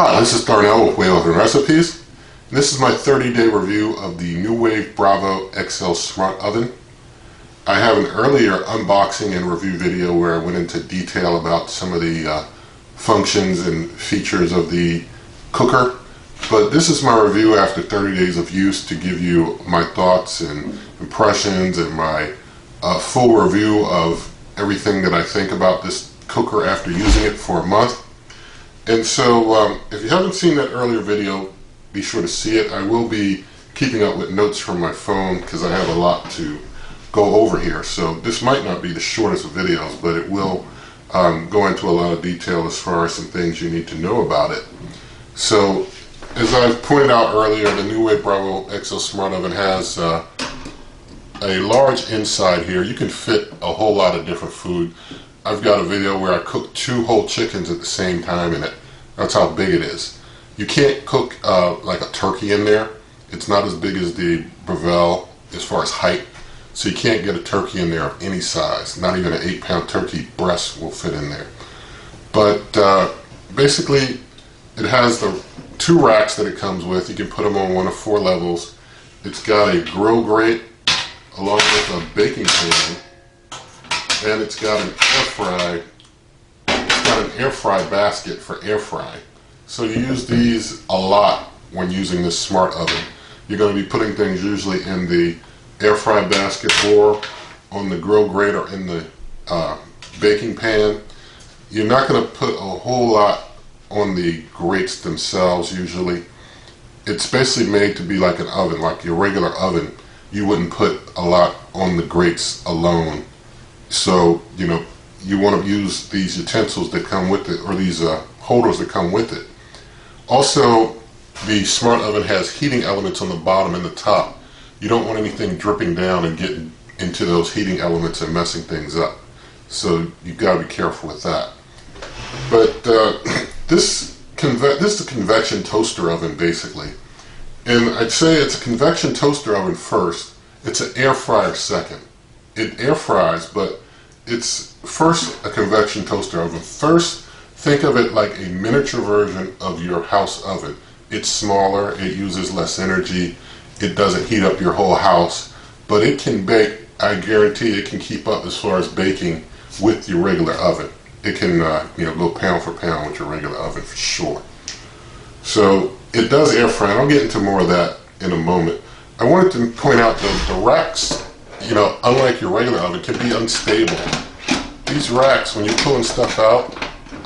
Hi, this is Darnell with Wave Oven Recipes. This is my 30-day review of the NuWave Bravo XL Smart Oven. I have an earlier unboxing and review video where I went into detail about some of the uh, functions and features of the cooker. But this is my review after 30 days of use to give you my thoughts and impressions and my uh, full review of everything that I think about this cooker after using it for a month. And so um, if you haven't seen that earlier video, be sure to see it. I will be keeping up with notes from my phone because I have a lot to go over here. So this might not be the shortest of videos, but it will um, go into a lot of detail as far as some things you need to know about it. So as I've pointed out earlier, the NuWave Bravo XL Smart Oven has uh, a large inside here. You can fit a whole lot of different food. I've got a video where I cooked two whole chickens at the same time in it. That's how big it is. You can't cook uh, like a turkey in there. It's not as big as the Breville as far as height. So you can't get a turkey in there of any size. Not even an eight pound turkey breast will fit in there. But uh, basically it has the two racks that it comes with. You can put them on one of four levels. It's got a grill grate along with a baking pan and it's got an air fry. Got an air fry basket for air fry. So you use these a lot when using this smart oven. You're going to be putting things usually in the air fry basket or on the grill grate or in the uh, baking pan. You're not going to put a whole lot on the grates themselves usually. It's basically made to be like an oven, like your regular oven. You wouldn't put a lot on the grates alone so, you know, you want to use these utensils that come with it or these uh, holders that come with it. Also, the smart oven has heating elements on the bottom and the top. You don't want anything dripping down and getting into those heating elements and messing things up. So you've got to be careful with that. But uh, this, this is a convection toaster oven basically. And I'd say it's a convection toaster oven first. It's an air fryer second it air fries, but it's first a convection toaster oven. First, think of it like a miniature version of your house oven. It's smaller, it uses less energy, it doesn't heat up your whole house, but it can bake, I guarantee it can keep up as far as baking with your regular oven. It can, uh, you know, go pound for pound with your regular oven for sure. So it does air fry, and I'll get into more of that in a moment. I wanted to point out the, the racks you know, unlike your regular oven, can be unstable. These racks, when you're pulling stuff out,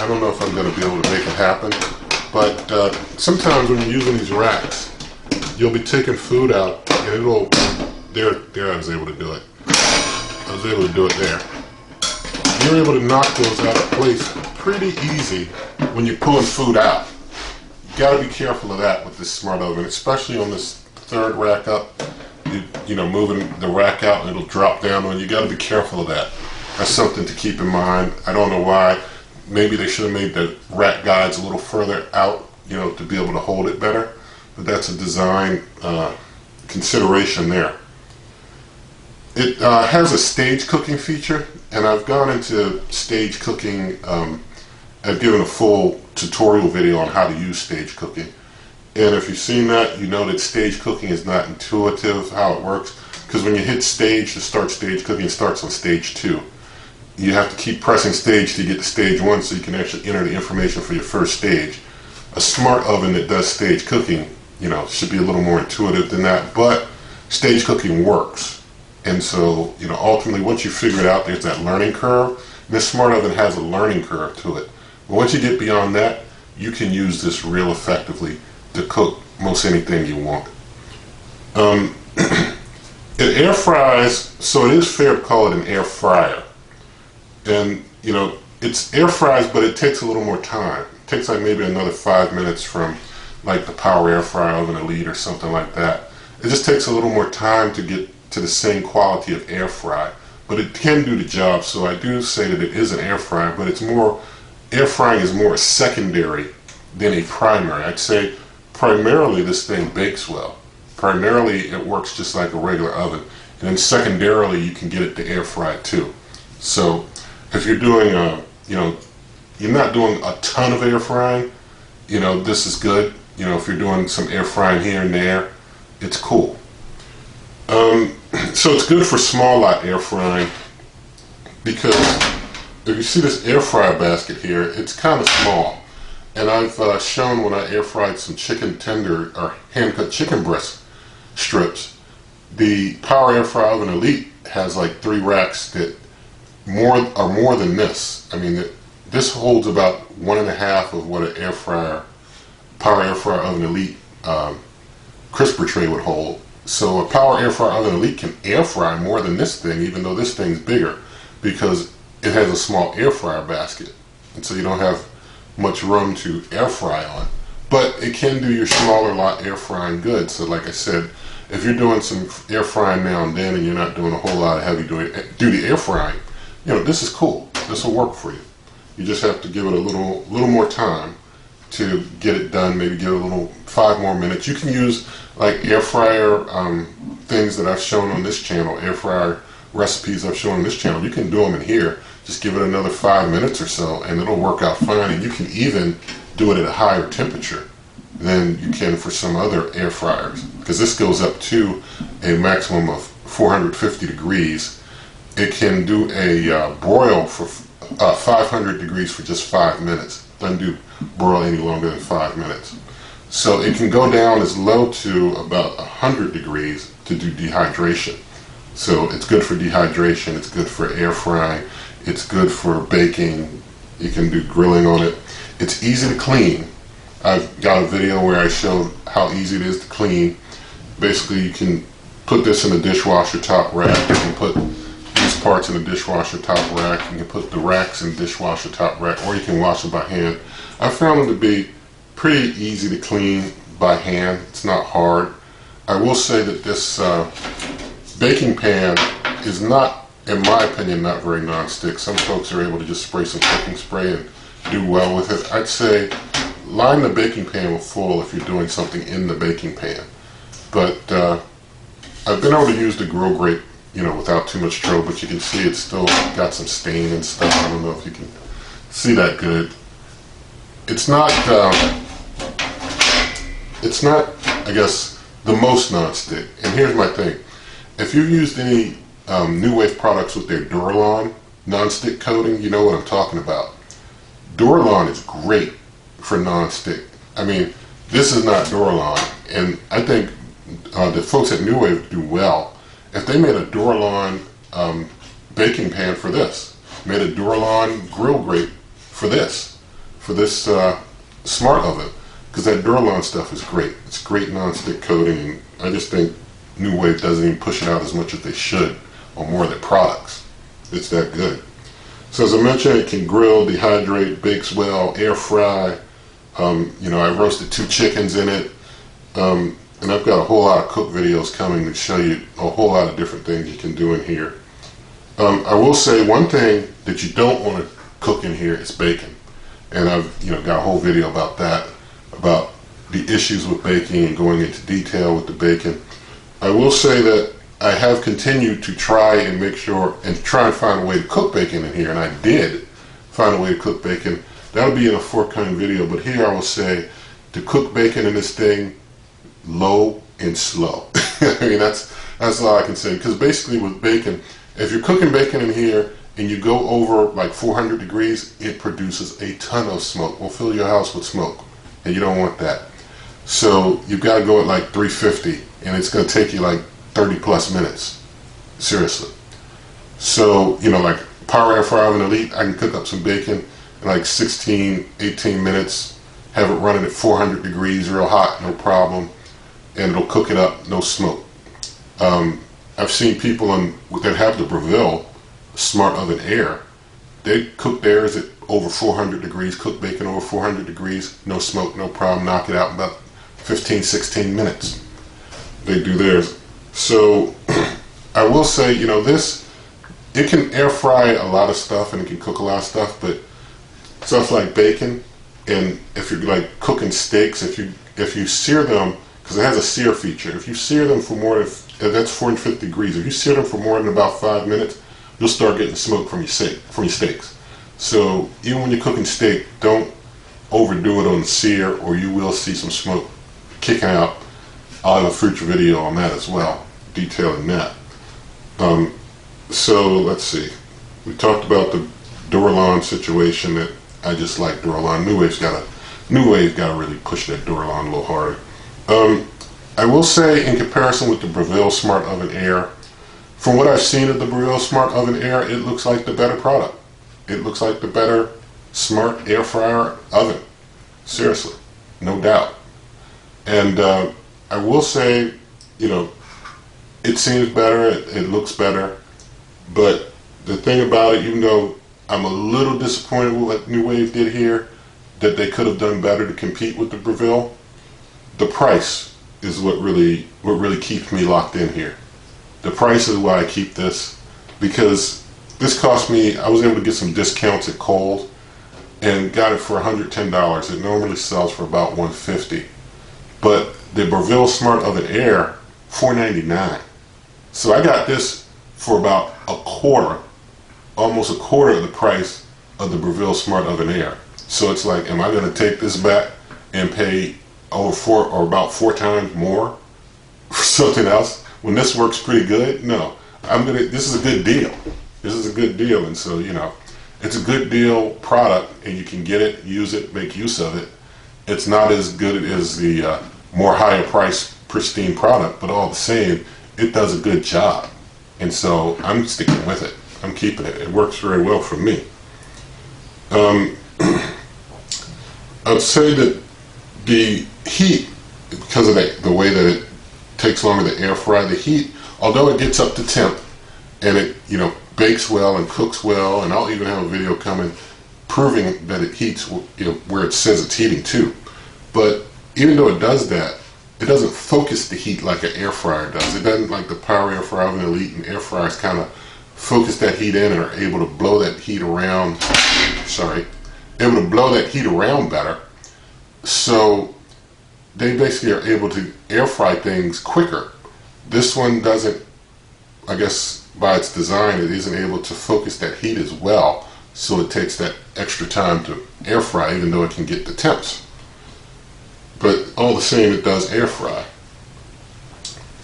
I don't know if I'm going to be able to make it happen, but uh, sometimes when you're using these racks, you'll be taking food out and it'll, there, there I was able to do it. I was able to do it there. You're able to knock those out of place pretty easy when you're pulling food out. You gotta be careful of that with this smart oven, especially on this third rack up you, know, moving the rack out it'll drop down on you. got to be careful of that. That's something to keep in mind. I don't know why. Maybe they should have made the rack guides a little further out, you know, to be able to hold it better. But that's a design uh, consideration there. It uh, has a stage cooking feature, and I've gone into stage cooking. Um, I've given a full tutorial video on how to use stage cooking. And if you've seen that, you know that stage cooking is not intuitive how it works. Because when you hit stage to start stage cooking, starts on stage two. You have to keep pressing stage to get to stage one so you can actually enter the information for your first stage. A smart oven that does stage cooking, you know, should be a little more intuitive than that, but stage cooking works. And so, you know, ultimately once you figure it out, there's that learning curve. This smart oven has a learning curve to it. But once you get beyond that, you can use this real effectively to cook most anything you want. Um, it air fries, so it is fair to call it an air fryer. And, you know, it's air fries, but it takes a little more time. It takes like maybe another five minutes from like the power air fryer oven elite or something like that. It just takes a little more time to get to the same quality of air fry, but it can do the job. So I do say that it is an air fryer, but it's more, air frying is more secondary than a primary. I'd say primarily this thing bakes well. Primarily it works just like a regular oven. And then secondarily you can get it to air fry too. So if you're doing a, you know, you're not doing a ton of air frying, you know, this is good. You know, if you're doing some air frying here and there, it's cool. Um, so it's good for small lot air frying because if you see this air fryer basket here, it's kind of small. And I've uh, shown when I air fried some chicken tender or hand cut chicken breast strips, the Power Air Fryer Oven Elite has like three racks that more are more than this. I mean, this holds about one and a half of what an air fryer, Power Air Fryer Oven Elite um, crisper tray would hold. So a Power Air Fryer Oven Elite can air fry more than this thing, even though this thing's bigger, because it has a small air fryer basket, and so you don't have much room to air fry on. But it can do your smaller lot air frying good. So like I said, if you're doing some air frying now and then and you're not doing a whole lot of heavy duty air frying, you know, this is cool. This will work for you. You just have to give it a little little more time to get it done. Maybe give it a little five more minutes. You can use like air fryer um, things that I've shown on this channel, air fryer recipes I've shown on this channel. You can do them in here. Just give it another five minutes or so and it'll work out fine. And you can even do it at a higher temperature than you can for some other air fryers because this goes up to a maximum of 450 degrees. It can do a uh, broil for uh, 500 degrees for just five minutes. Doesn't do broil any longer than five minutes. So it can go down as low to about 100 degrees to do dehydration. So it's good for dehydration, it's good for air frying, it's good for baking, you can do grilling on it. It's easy to clean. I've got a video where I showed how easy it is to clean. Basically you can put this in a dishwasher top rack, you can put these parts in a dishwasher top rack, you can put the racks in dishwasher top rack, or you can wash them by hand. I found them to be pretty easy to clean by hand, it's not hard. I will say that this uh, baking pan is not, in my opinion, not very non-stick. Some folks are able to just spray some cooking spray and do well with it. I'd say line the baking pan with full if you're doing something in the baking pan. But uh, I've been able to use the grill grate, you know, without too much trouble, but you can see it's still got some stain and stuff. I don't know if you can see that good. It's not, um, it's not, I guess, the most non-stick. And here's my thing. If you've used any um, NuWave products with their Duralon non-stick coating, you know what I'm talking about. Duralon is great for non-stick. I mean, this is not Duralon, and I think uh, the folks at NuWave do well. If they made a Duralon um, baking pan for this, made a Duralon grill grate for this, for this uh, smart oven, because that Duralon stuff is great. It's great non-stick coating, I just think NuWave doesn't even push it out as much as they should on more of their products. It's that good. So as I mentioned, it can grill, dehydrate, bakes well, air fry. Um, you know, I roasted two chickens in it. Um, and I've got a whole lot of cook videos coming to show you a whole lot of different things you can do in here. Um, I will say one thing that you don't want to cook in here is bacon. And I've, you know, got a whole video about that, about the issues with baking and going into detail with the bacon. I will say that I have continued to try and make sure and try and find a way to cook bacon in here, and I did find a way to cook bacon. That'll be in a forthcoming video, but here I will say to cook bacon in this thing low and slow. I mean, that's that's all I can say. Because basically with bacon, if you're cooking bacon in here and you go over like 400 degrees, it produces a ton of smoke. Will fill your house with smoke, and you don't want that. So you've got to go at like 350 and it's going to take you like 30 plus minutes. Seriously. So, you know, like Power Air Fryer Oven Elite, I can cook up some bacon in like 16, 18 minutes, have it running at 400 degrees, real hot, no problem, and it'll cook it up, no smoke. Um, I've seen people in, that have the Breville Smart Oven Air, they cook theirs at over 400 degrees, cook bacon over 400 degrees, no smoke, no problem, knock it out in about 15, 16 minutes they do theirs. So I will say, you know, this it can air fry a lot of stuff and it can cook a lot of stuff, but stuff like bacon and if you're like cooking steaks, if you if you sear them because it has a sear feature, if you sear them for more than that's 450 degrees, if you sear them for more than about five minutes, you'll start getting smoke from your steak from your steaks. So even when you're cooking steak, don't overdo it on the sear or you will see some smoke kicking out. I'll have a future video on that as well, detailing that. Um, so let's see. We talked about the Duralon situation that I just like Duralon. NuWave's got a NuWave got to really push that Duralon a little harder. Um, I will say, in comparison with the Breville Smart Oven Air, from what I've seen of the Breville Smart Oven Air, it looks like the better product. It looks like the better smart air fryer oven. Seriously, no doubt. And uh, I will say, you know, it seems better, it, it looks better, but the thing about it, even though I'm a little disappointed with what NuWave did here, that they could have done better to compete with the Breville, the price is what really what really keeps me locked in here. The price is why I keep this because this cost me. I was able to get some discounts at Kohl's and got it for $110. It normally sells for about 150, but the Breville Smart Oven Air 4.99. So I got this for about a quarter, almost a quarter of the price of the Breville Smart Oven Air. So it's like, am I going to take this back and pay over four or about four times more for something else when this works pretty good? No, I'm gonna. This is a good deal. This is a good deal, and so you know, it's a good deal product, and you can get it, use it, make use of it. It's not as good as the uh, more higher price pristine product, but all the same, it does a good job, and so I'm sticking with it. I'm keeping it. It works very well for me. Um, I'd say that the heat, because of the, the way that it takes longer to air fry, the heat, although it gets up to temp and it, you know, bakes well and cooks well, and I'll even have a video coming proving that it heats, you know, where it says it's heating too. But even though it does that, it doesn't focus the heat like an air fryer does. It doesn't like the Power Air Fryer Oven Elite and air fryers kind of focus that heat in and are able to blow that heat around. Sorry, able to blow that heat around better. So they basically are able to air fry things quicker. This one doesn't, I guess by its design, it isn't able to focus that heat as well. So it takes that extra time to air fry, even though it can get the temps. But all the same, it does air fry.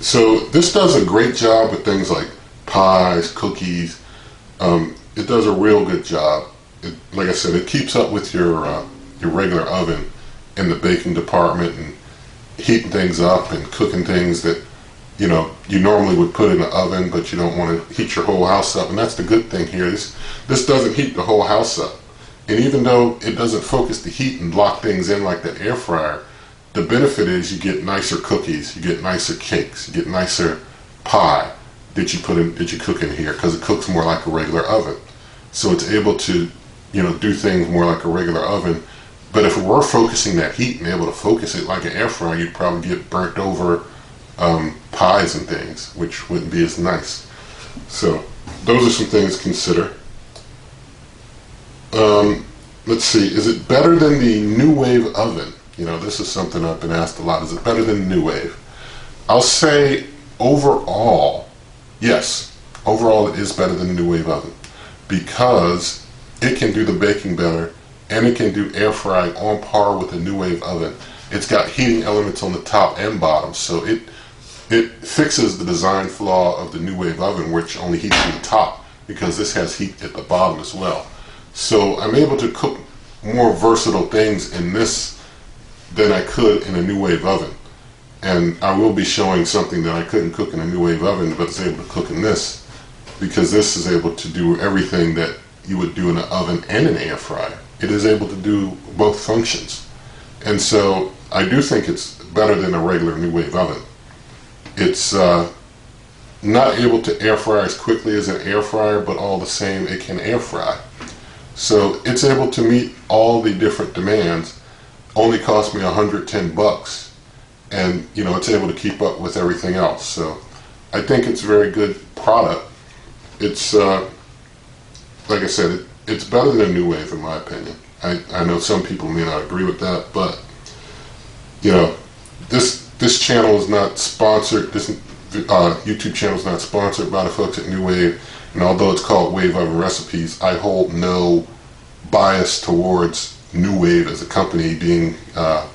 So this does a great job with things like pies, cookies. Um, it does a real good job. It, like I said, it keeps up with your uh, your regular oven in the baking department and heating things up and cooking things that you know you normally would put in the oven, but you don't want to heat your whole house up. And that's the good thing here. This this doesn't heat the whole house up. And even though it doesn't focus the heat and lock things in like that air fryer, the benefit is you get nicer cookies, you get nicer cakes, you get nicer pie that you put in that you cook in here because it cooks more like a regular oven. So it's able to, you know, do things more like a regular oven. But if we were focusing that heat and able to focus it like an air fryer, you'd probably get burnt over um, pies and things, which wouldn't be as nice. So those are some things to consider. Um, let's see, is it better than the NuWave oven? You know, this is something I've been asked a lot. Is it better than NuWave? I'll say overall, yes. Overall, it is better than the NuWave oven because it can do the baking better and it can do air frying on par with the NuWave oven. It's got heating elements on the top and bottom, so it it fixes the design flaw of the NuWave oven, which only heats the top, because this has heat at the bottom as well. So I'm able to cook more versatile things in this than I could in a NuWave oven. And I will be showing something that I couldn't cook in a NuWave oven, but is able to cook in this, because this is able to do everything that you would do in an oven and an air fryer. It is able to do both functions. And so I do think it's better than a regular NuWave oven. It's uh, not able to air fry as quickly as an air fryer, but all the same, it can air fry. So it's able to meet all the different demands. Only cost me 110 bucks, and you know it's able to keep up with everything else. So I think it's a very good product. It's uh, like I said, it, it's better than a NuWave in my opinion. I, I know some people may not agree with that, but you know this this channel is not sponsored. This uh, YouTube channel is not sponsored by the folks at NuWave. And although it's called Wave Oven Recipes, I hold no bias towards NuWave as a company being, uh,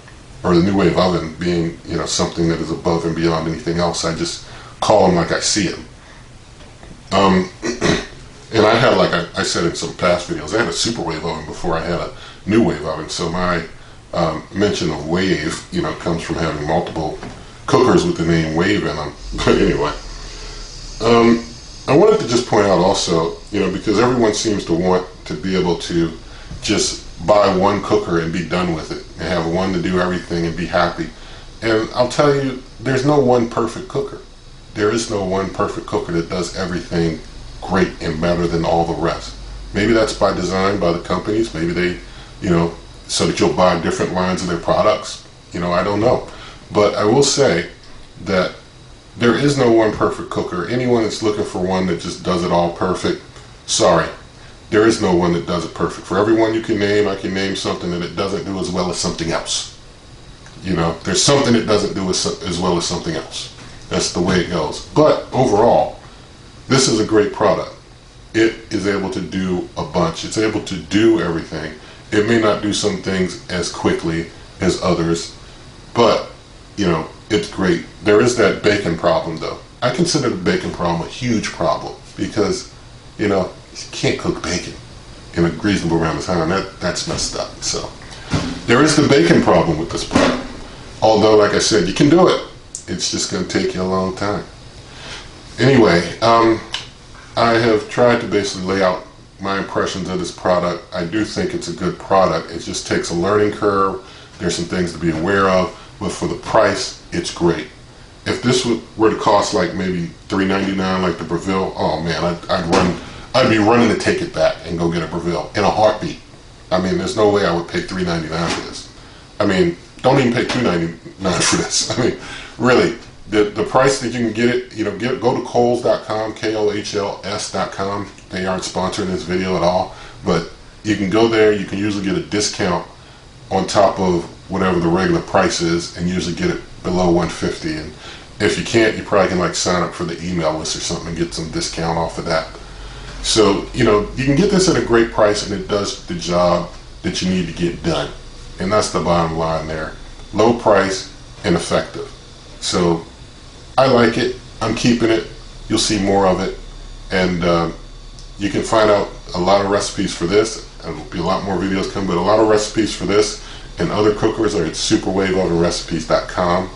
or the NuWave oven being, you know, something that is above and beyond anything else. I just call them like I see them. Um, and I had, like I, I said in some past videos, I had a super wave oven before I had a NuWave oven. So my um, mention of wave, you know, comes from having multiple cookers with the name wave in them. But anyway, um, I wanted to just point out also, you know, because everyone seems to want to be able to just buy one cooker and be done with it and have one to do everything and be happy. And I'll tell you, there's no one perfect cooker. There is no one perfect cooker that does everything great and better than all the rest. Maybe that's by design by the companies. Maybe they, you know, so that you'll buy different lines of their products. You know, I don't know. But I will say that there is no one perfect cooker. Anyone that's looking for one that just does it all perfect, sorry. There is no one that does it perfect. For everyone you can name, I can name something that it doesn't do as well as something else. You know, there's something it doesn't do as, as well as something else. That's the way it goes. But overall, this is a great product. It is able to do a bunch. It's able to do everything. It may not do some things as quickly as others, but you know, it's great. There is that bacon problem though. I consider the bacon problem a huge problem because, you know, you can't cook bacon in a reasonable amount of time. That that's messed up. So there is the bacon problem with this product. Although, like I said, you can do it. It's just going to take you a long time. Anyway, um, I have tried to basically lay out my impressions of this product. I do think it's a good product. It just takes a learning curve. There's some things to be aware of, but for the price, it's great. If this were to cost like maybe $3.99 like the Breville, oh man, I'd, I'd run, I'd be running to take it back and go get a Breville in a heartbeat. I mean, there's no way I would pay $3.99 for this. I mean, don't even pay $2.99 for this. I mean, really, the the price that you can get it, you know, get go to Kohls.com, K-O-H-L-S.com. They aren't sponsoring this video at all, but you can go there. You can usually get a discount on top of whatever the regular price is, and usually get it below 150. And if you can't, you probably can like sign up for the email list or something and get some discount off of that. So you know, you can get this at a great price, and it does the job that you need to get done. And that's the bottom line there. Low price and effective. So I like it. I'm keeping it. You'll see more of it. And um, you can find out a lot of recipes for this. There will be a lot more videos coming, but a lot of recipes for this and other cookers are at superwaveovenrecipes.com.